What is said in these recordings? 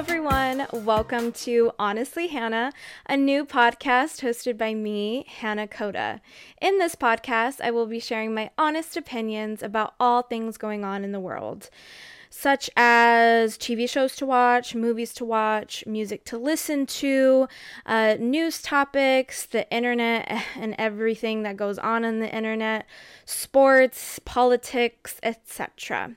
everyone. Welcome to Honestly Hannah, a new podcast hosted by me, Hannah Coda. In this podcast, I will be sharing my honest opinions about all things going on in the world, such as TV shows to watch, movies to watch, music to listen to, uh, news topics, the internet, and everything that goes on on the internet, sports, politics, etc.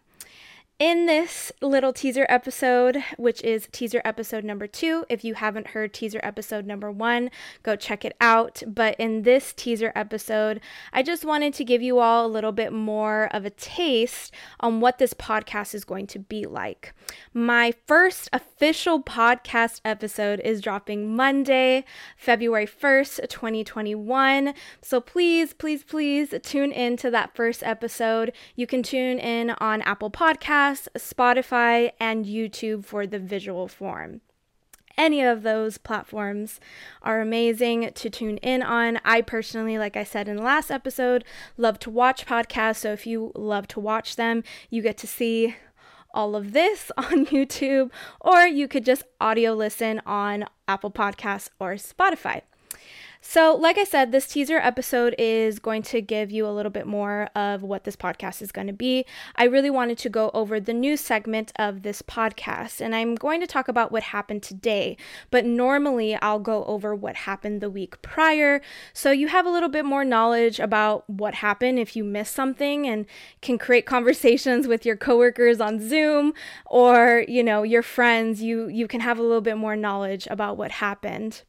In this little teaser episode, which is teaser episode number two, if you haven't heard teaser episode number one, go check it out. But in this teaser episode, I just wanted to give you all a little bit more of a taste on what this podcast is going to be like. My first official podcast episode is dropping Monday, February 1st, 2021. So please, please, please tune in to that first episode. You can tune in on Apple Podcasts Spotify, and YouTube for the visual form. Any of those platforms are amazing to tune in on. I personally, like I said in the last episode, love to watch podcasts. So if you love to watch them, you get to see all of this on YouTube, or you could just audio listen on Apple Podcasts or Spotify. So, like I said, this teaser episode is going to give you a little bit more of what this podcast is going to be. I really wanted to go over the news segment of this podcast, and I'm going to talk about what happened today. But normally, I'll go over what happened the week prior. So, you have a little bit more knowledge about what happened if you missed something and can create conversations with your coworkers on Zoom or, you know, your friends. You, you can have a little bit more knowledge about what happened.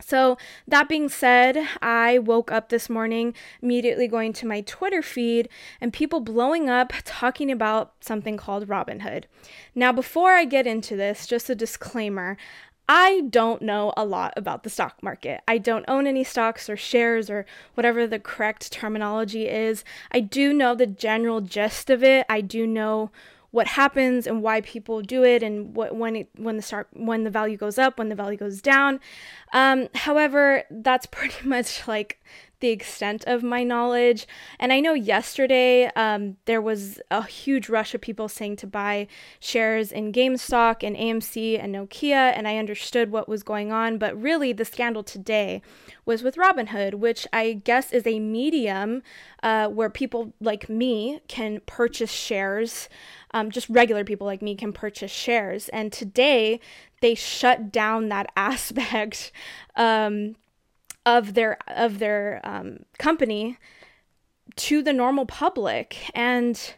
So, that being said, I woke up this morning immediately going to my Twitter feed and people blowing up talking about something called Robinhood. Now, before I get into this, just a disclaimer I don't know a lot about the stock market. I don't own any stocks or shares or whatever the correct terminology is. I do know the general gist of it. I do know what happens and why people do it and what when it when the start when the value goes up when the value goes down. Um, however that's pretty much like the extent of my knowledge. And I know yesterday um, there was a huge rush of people saying to buy shares in GameStop and AMC and Nokia, and I understood what was going on. But really, the scandal today was with Robinhood, which I guess is a medium uh, where people like me can purchase shares. Um, just regular people like me can purchase shares. And today they shut down that aspect. Um, of their of their um, company to the normal public. And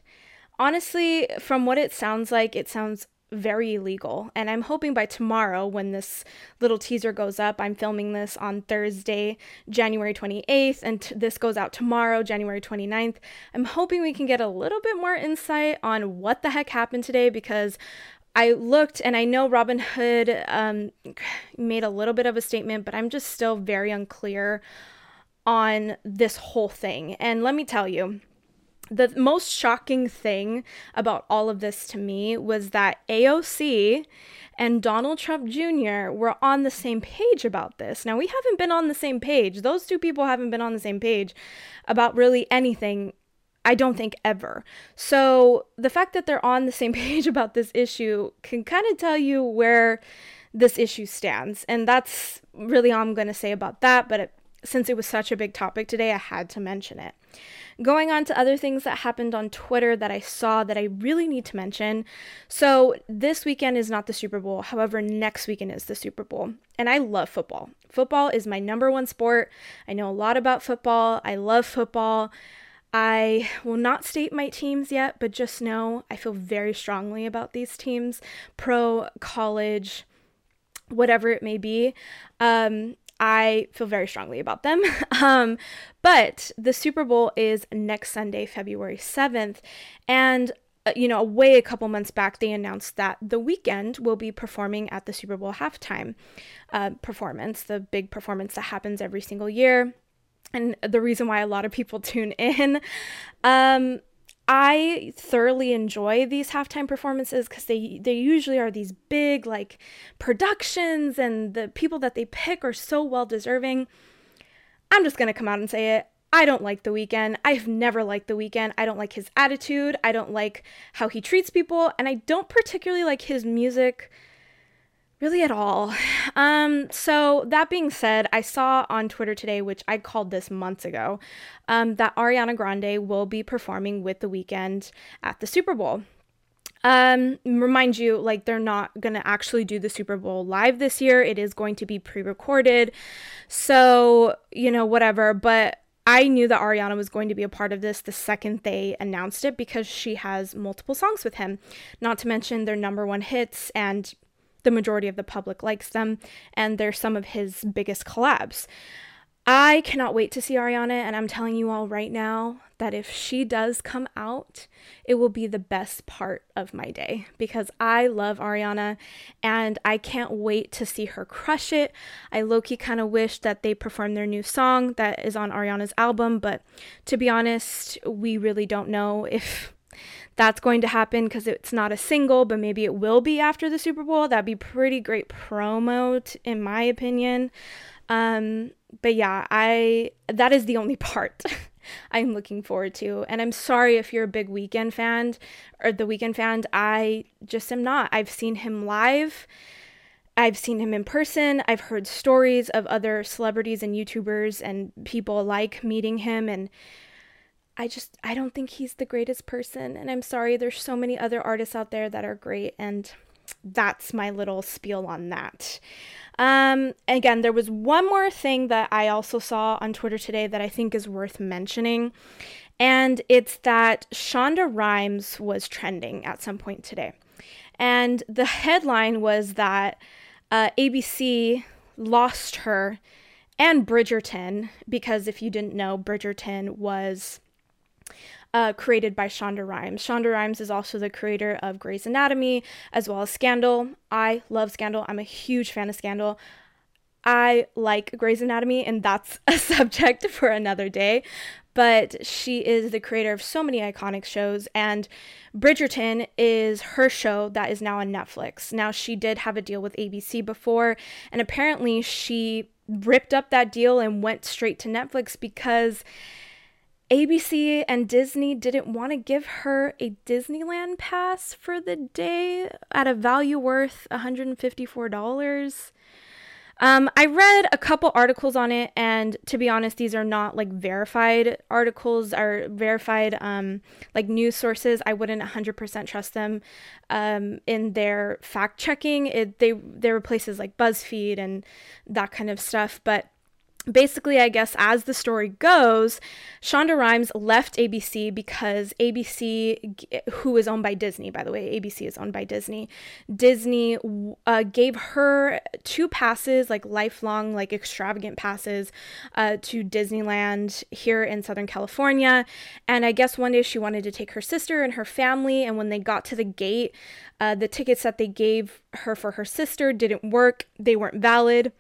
honestly from what it sounds like it sounds very illegal. And i'm hoping by tomorrow when this little teaser goes up i'm filming this on thursday january 28th and t- this goes out tomorrow january 29th i'm hoping we can get a little bit more insight on what the heck happened today because I looked and I know Robinhood um, made a little bit of a statement, but I'm just still very unclear on this whole thing. And let me tell you, the most shocking thing about all of this to me was that AOC and Donald Trump Jr. were on the same page about this. Now, we haven't been on the same page. Those two people haven't been on the same page about really anything I don't think ever. So the fact that they're on the same page about this issue can kind of tell you where this issue stands. And that's really all I'm going to say about that. But it, since it was such a big topic today, I had to mention it. Going on to other things that happened on Twitter that I saw that I really need to mention. So, this weekend is not the Super Bowl. However, next weekend is the Super Bowl. And I love football. Football is my number one sport. I know a lot about football. I love football. I will not state my teams yet, but just know I feel very strongly about these teams pro, college, whatever it may be. Um, I feel very strongly about them. um, but the Super Bowl is next Sunday, February 7th. And, uh, you know, way a couple months back, they announced that The Weeknd will be performing at the Super Bowl halftime uh, performance, the big performance that happens every single year and the reason why a lot of people tune in. Um, I thoroughly enjoy these halftime performances because they they usually are these big like productions, and the people that they pick are so well deserving. I'm just gonna come out and say it. I don't like The Weeknd. I've never liked The Weeknd. I don't like his attitude. I don't like how he treats people, and I don't particularly like his music really at all. Um, so that being said, I saw on Twitter today, which I called this months ago, um, that Ariana Grande will be performing with The Weeknd at the Super Bowl. Um, remind you, like they're not gonna actually do the Super Bowl live this year. It is going to be pre-recorded, so you know whatever. But I knew that Ariana was going to be a part of this the second they announced it because she has multiple songs with him. Not to mention their number one hits, and the majority of the public likes them, and they're some of his biggest collabs. I cannot wait to see Ariana, and I'm telling you all right now that if she does come out, it will be the best part of my day because I love Ariana and I can't wait to see her crush it. I low key kind of wish that they perform their new song that is on Ariana's album, but to be honest, we really don't know if that's going to happen because it's not a single, but maybe it will be after the Super Bowl. That'd be pretty great promo, t- in my opinion. Um, but yeah, I that is the only part I'm looking forward to. And I'm sorry if you're a big Weeknd fan or the Weeknd fan. I just am not. I've seen him live. I've seen him in person. I've heard stories of other celebrities and YouTubers and people alike meeting him and I just I don't think he's the greatest person and I'm sorry there's so many other artists out there that are great and that's my little spiel on that. Um, again, there was one more thing that I also saw on Twitter today that I think is worth mentioning, and it's that Shonda Rhimes was trending at some point today. And the headline was that uh, ABC lost her and Bridgerton, because if you didn't know, Bridgerton was uh, created by Shonda Rhimes. Shonda Rhimes is also the creator of Grey's Anatomy as well as Scandal. I love Scandal. I'm a huge fan of Scandal. I like Grey's Anatomy, and that's a subject for another day. But she is the creator of so many iconic shows, and Bridgerton is her show that is now on Netflix. Now, she did have a deal with ABC before, and apparently, she ripped up that deal and went straight to Netflix because ABC and Disney didn't want to give her a Disneyland pass for the day at a value worth $154. Um, I read a couple articles on it, and to be honest, these are not like verified articles or verified um, like news sources. I wouldn't 100% trust them um, in their fact checking. It they there were places like BuzzFeed and that kind of stuff, but basically, I guess, as the story goes, Shonda Rhimes left ABC because ABC, who is owned by Disney, by the way, ABC is owned by Disney. Disney uh, gave her two passes, like lifelong, like extravagant passes, uh, to Disneyland here in Southern California. And I guess one day she wanted to take her sister and her family. And when they got to the gate, uh, the tickets that they gave her for her sister didn't work, they weren't valid.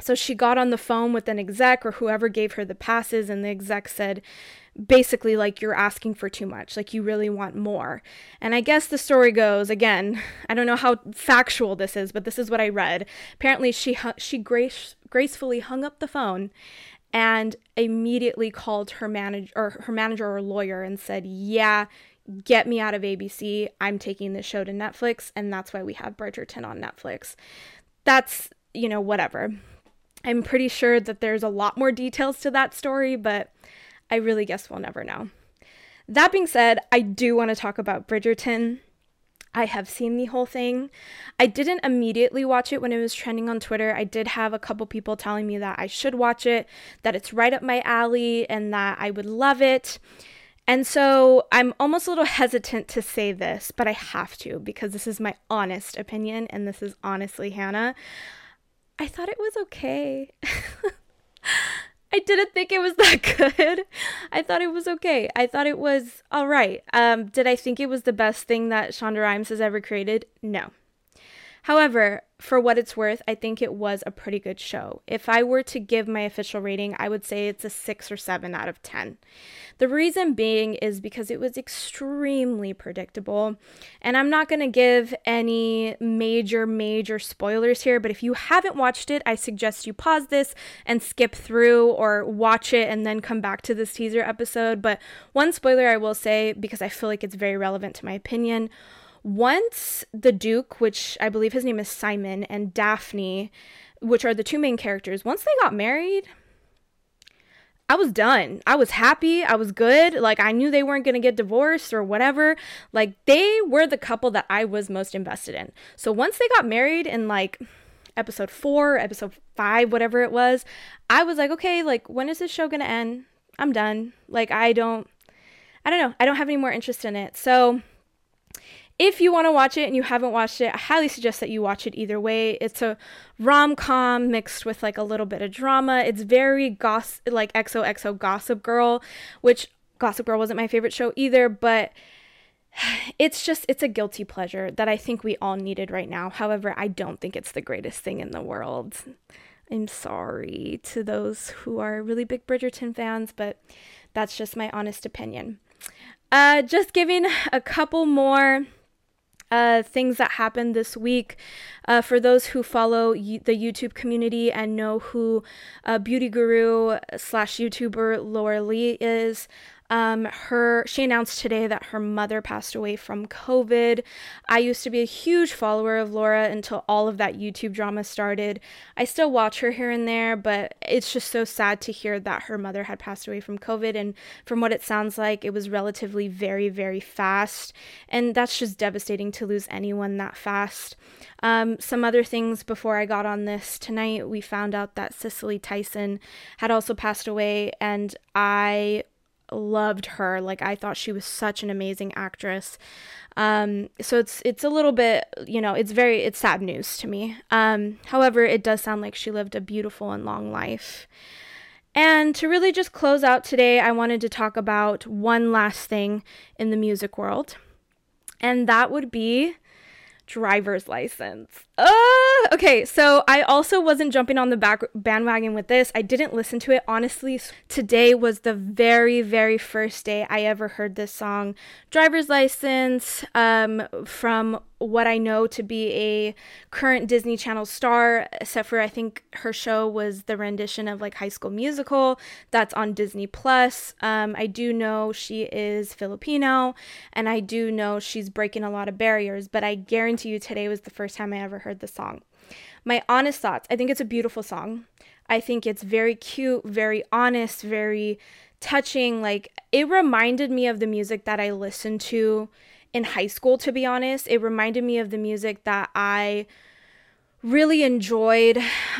So she got on the phone with an exec or whoever gave her the passes, and the exec said, basically, like, you're asking for too much. Like, you really want more. And I guess the story goes again, I don't know how factual this is, but this is what I read. Apparently, she, she grace, gracefully hung up the phone and immediately called her manager or her manager or lawyer and said, "Yeah, get me out of ABC. I'm taking this show to Netflix, and that's why we have Bridgerton on Netflix." That's, you know, whatever. I'm pretty sure that there's a lot more details to that story, but I really guess we'll never know. That being said, I do want to talk about Bridgerton. I have seen the whole thing. I didn't immediately watch it when it was trending on Twitter. I did have a couple people telling me that I should watch it, that it's right up my alley, and that I would love it. And so I'm almost a little hesitant to say this, but I have to because this is my honest opinion, and this is honestly Hannah. I thought it was okay. I didn't think it was that good. I thought it was okay. I thought it was all right. Um, did I think it was the best thing that Shonda Rhimes has ever created? No. However, for what it's worth, I think it was a pretty good show. If I were to give my official rating, I would say it's a 6 or 7 out of 10. The reason being is because it was extremely predictable. And I'm not going to give any major, major spoilers here, but if you haven't watched it, I suggest you pause this and skip through or watch it and then come back to this teaser episode. But one spoiler I will say, because I feel like it's very relevant to my opinion once the Duke, which I believe his name is Simon, and Daphne, which are the two main characters, once they got married, I was done. I was happy. I was good. Like I knew they weren't going to get divorced or whatever. Like they were the couple that I was most invested in. So once they got married in like episode 4, episode 5, whatever it was, I was like, okay, like when is this show going to end? I'm done. Like I don't I don't know. I don't have any more interest in it. So if you want to watch it and you haven't watched it, I highly suggest that you watch it either way. It's a rom com mixed with like a little bit of drama. It's very goss like XOXO Gossip Girl, which Gossip Girl wasn't my favorite show either, but it's just it's a guilty pleasure that I think we all needed right now. However, I don't think it's the greatest thing in the world. I'm sorry to those who are really big Bridgerton fans, but that's just my honest opinion. Uh, just giving a couple more uh, things that happened this week. Uh, for those who follow the YouTube community and know who uh, beauty guru slash YouTuber Laura Lee is, um, her she announced today that her mother passed away from COVID. I used to be a huge follower of Laura until all of that YouTube drama started. I still watch her here and there, but it's just so sad to hear that her mother had passed away from COVID. And from what it sounds like, it was relatively very, very fast. And that's just devastating to lose anyone that fast. Um, some other things before I got on this tonight, we found out that Cicely Tyson had also passed away, and I loved her. Like I thought she was such an amazing actress. Um, so it's it's a little bit, you know, it's very it's sad news to me. Um, however, it does sound like she lived a beautiful and long life. And to really just close out today, I wanted to talk about one last thing in the music world. And that would be driver's license. Uh, okay, so I also wasn't jumping on the back bandwagon with this. I didn't listen to it honestly. Today was the very very first day I ever heard this song, Driver's License, um, from what I know to be a current Disney Channel star, except for I think her show was the rendition of like High School Musical that's on Disney Plus. Um, I do know she is Filipino, and I do know she's breaking a lot of barriers. But I guarantee you, today was the first time I ever heard the song. My honest thoughts: I think it's a beautiful song. I think it's very cute, very honest, very touching. Like it reminded me of the music that I listened to in high school, to be honest. It reminded me of the music that I really enjoyed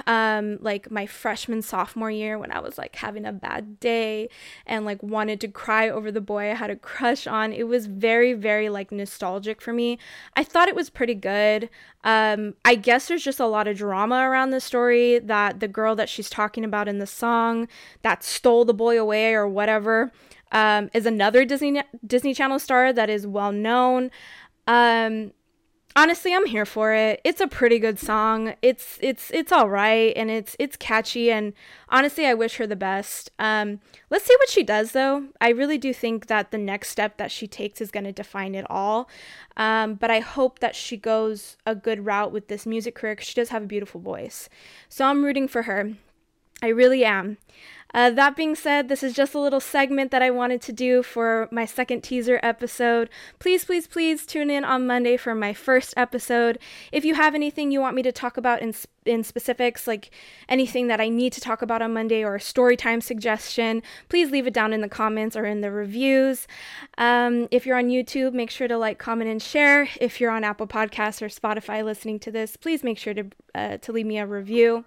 um like my freshman sophomore year when I was like having a bad day and like wanted to cry over the boy I had a crush on. It was very very like nostalgic for me. I thought it was pretty good. Um I guess there's just a lot of drama around the story that the girl that she's talking about in the song that stole the boy away or whatever um, is another Disney Disney Channel star that is well known. Um, honestly, I'm here for it. It's a pretty good song. It's it's it's all right and it's it's catchy and honestly, I wish her the best. Um, let's see what she does though. I really do think that the next step that she takes is going to define it all. Um, but I hope that she goes a good route with this music career because she does have a beautiful voice. So I'm rooting for her. I really am. Uh, that being said, this is just a little segment that I wanted to do for my second teaser episode. Please, please, please tune in on Monday for my first episode. If you have anything you want me to talk about in in specifics, like anything that I need to talk about on Monday or a story time suggestion, please leave it down in the comments or in the reviews. Um, if you're on YouTube, make sure to like, comment, and share. If you're on Apple Podcasts or Spotify listening to this, please make sure to uh, to leave me a review.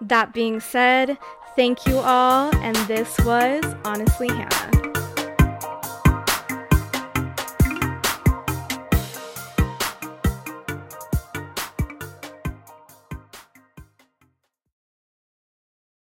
That being said, thank you all, and this was Honestly Hannah.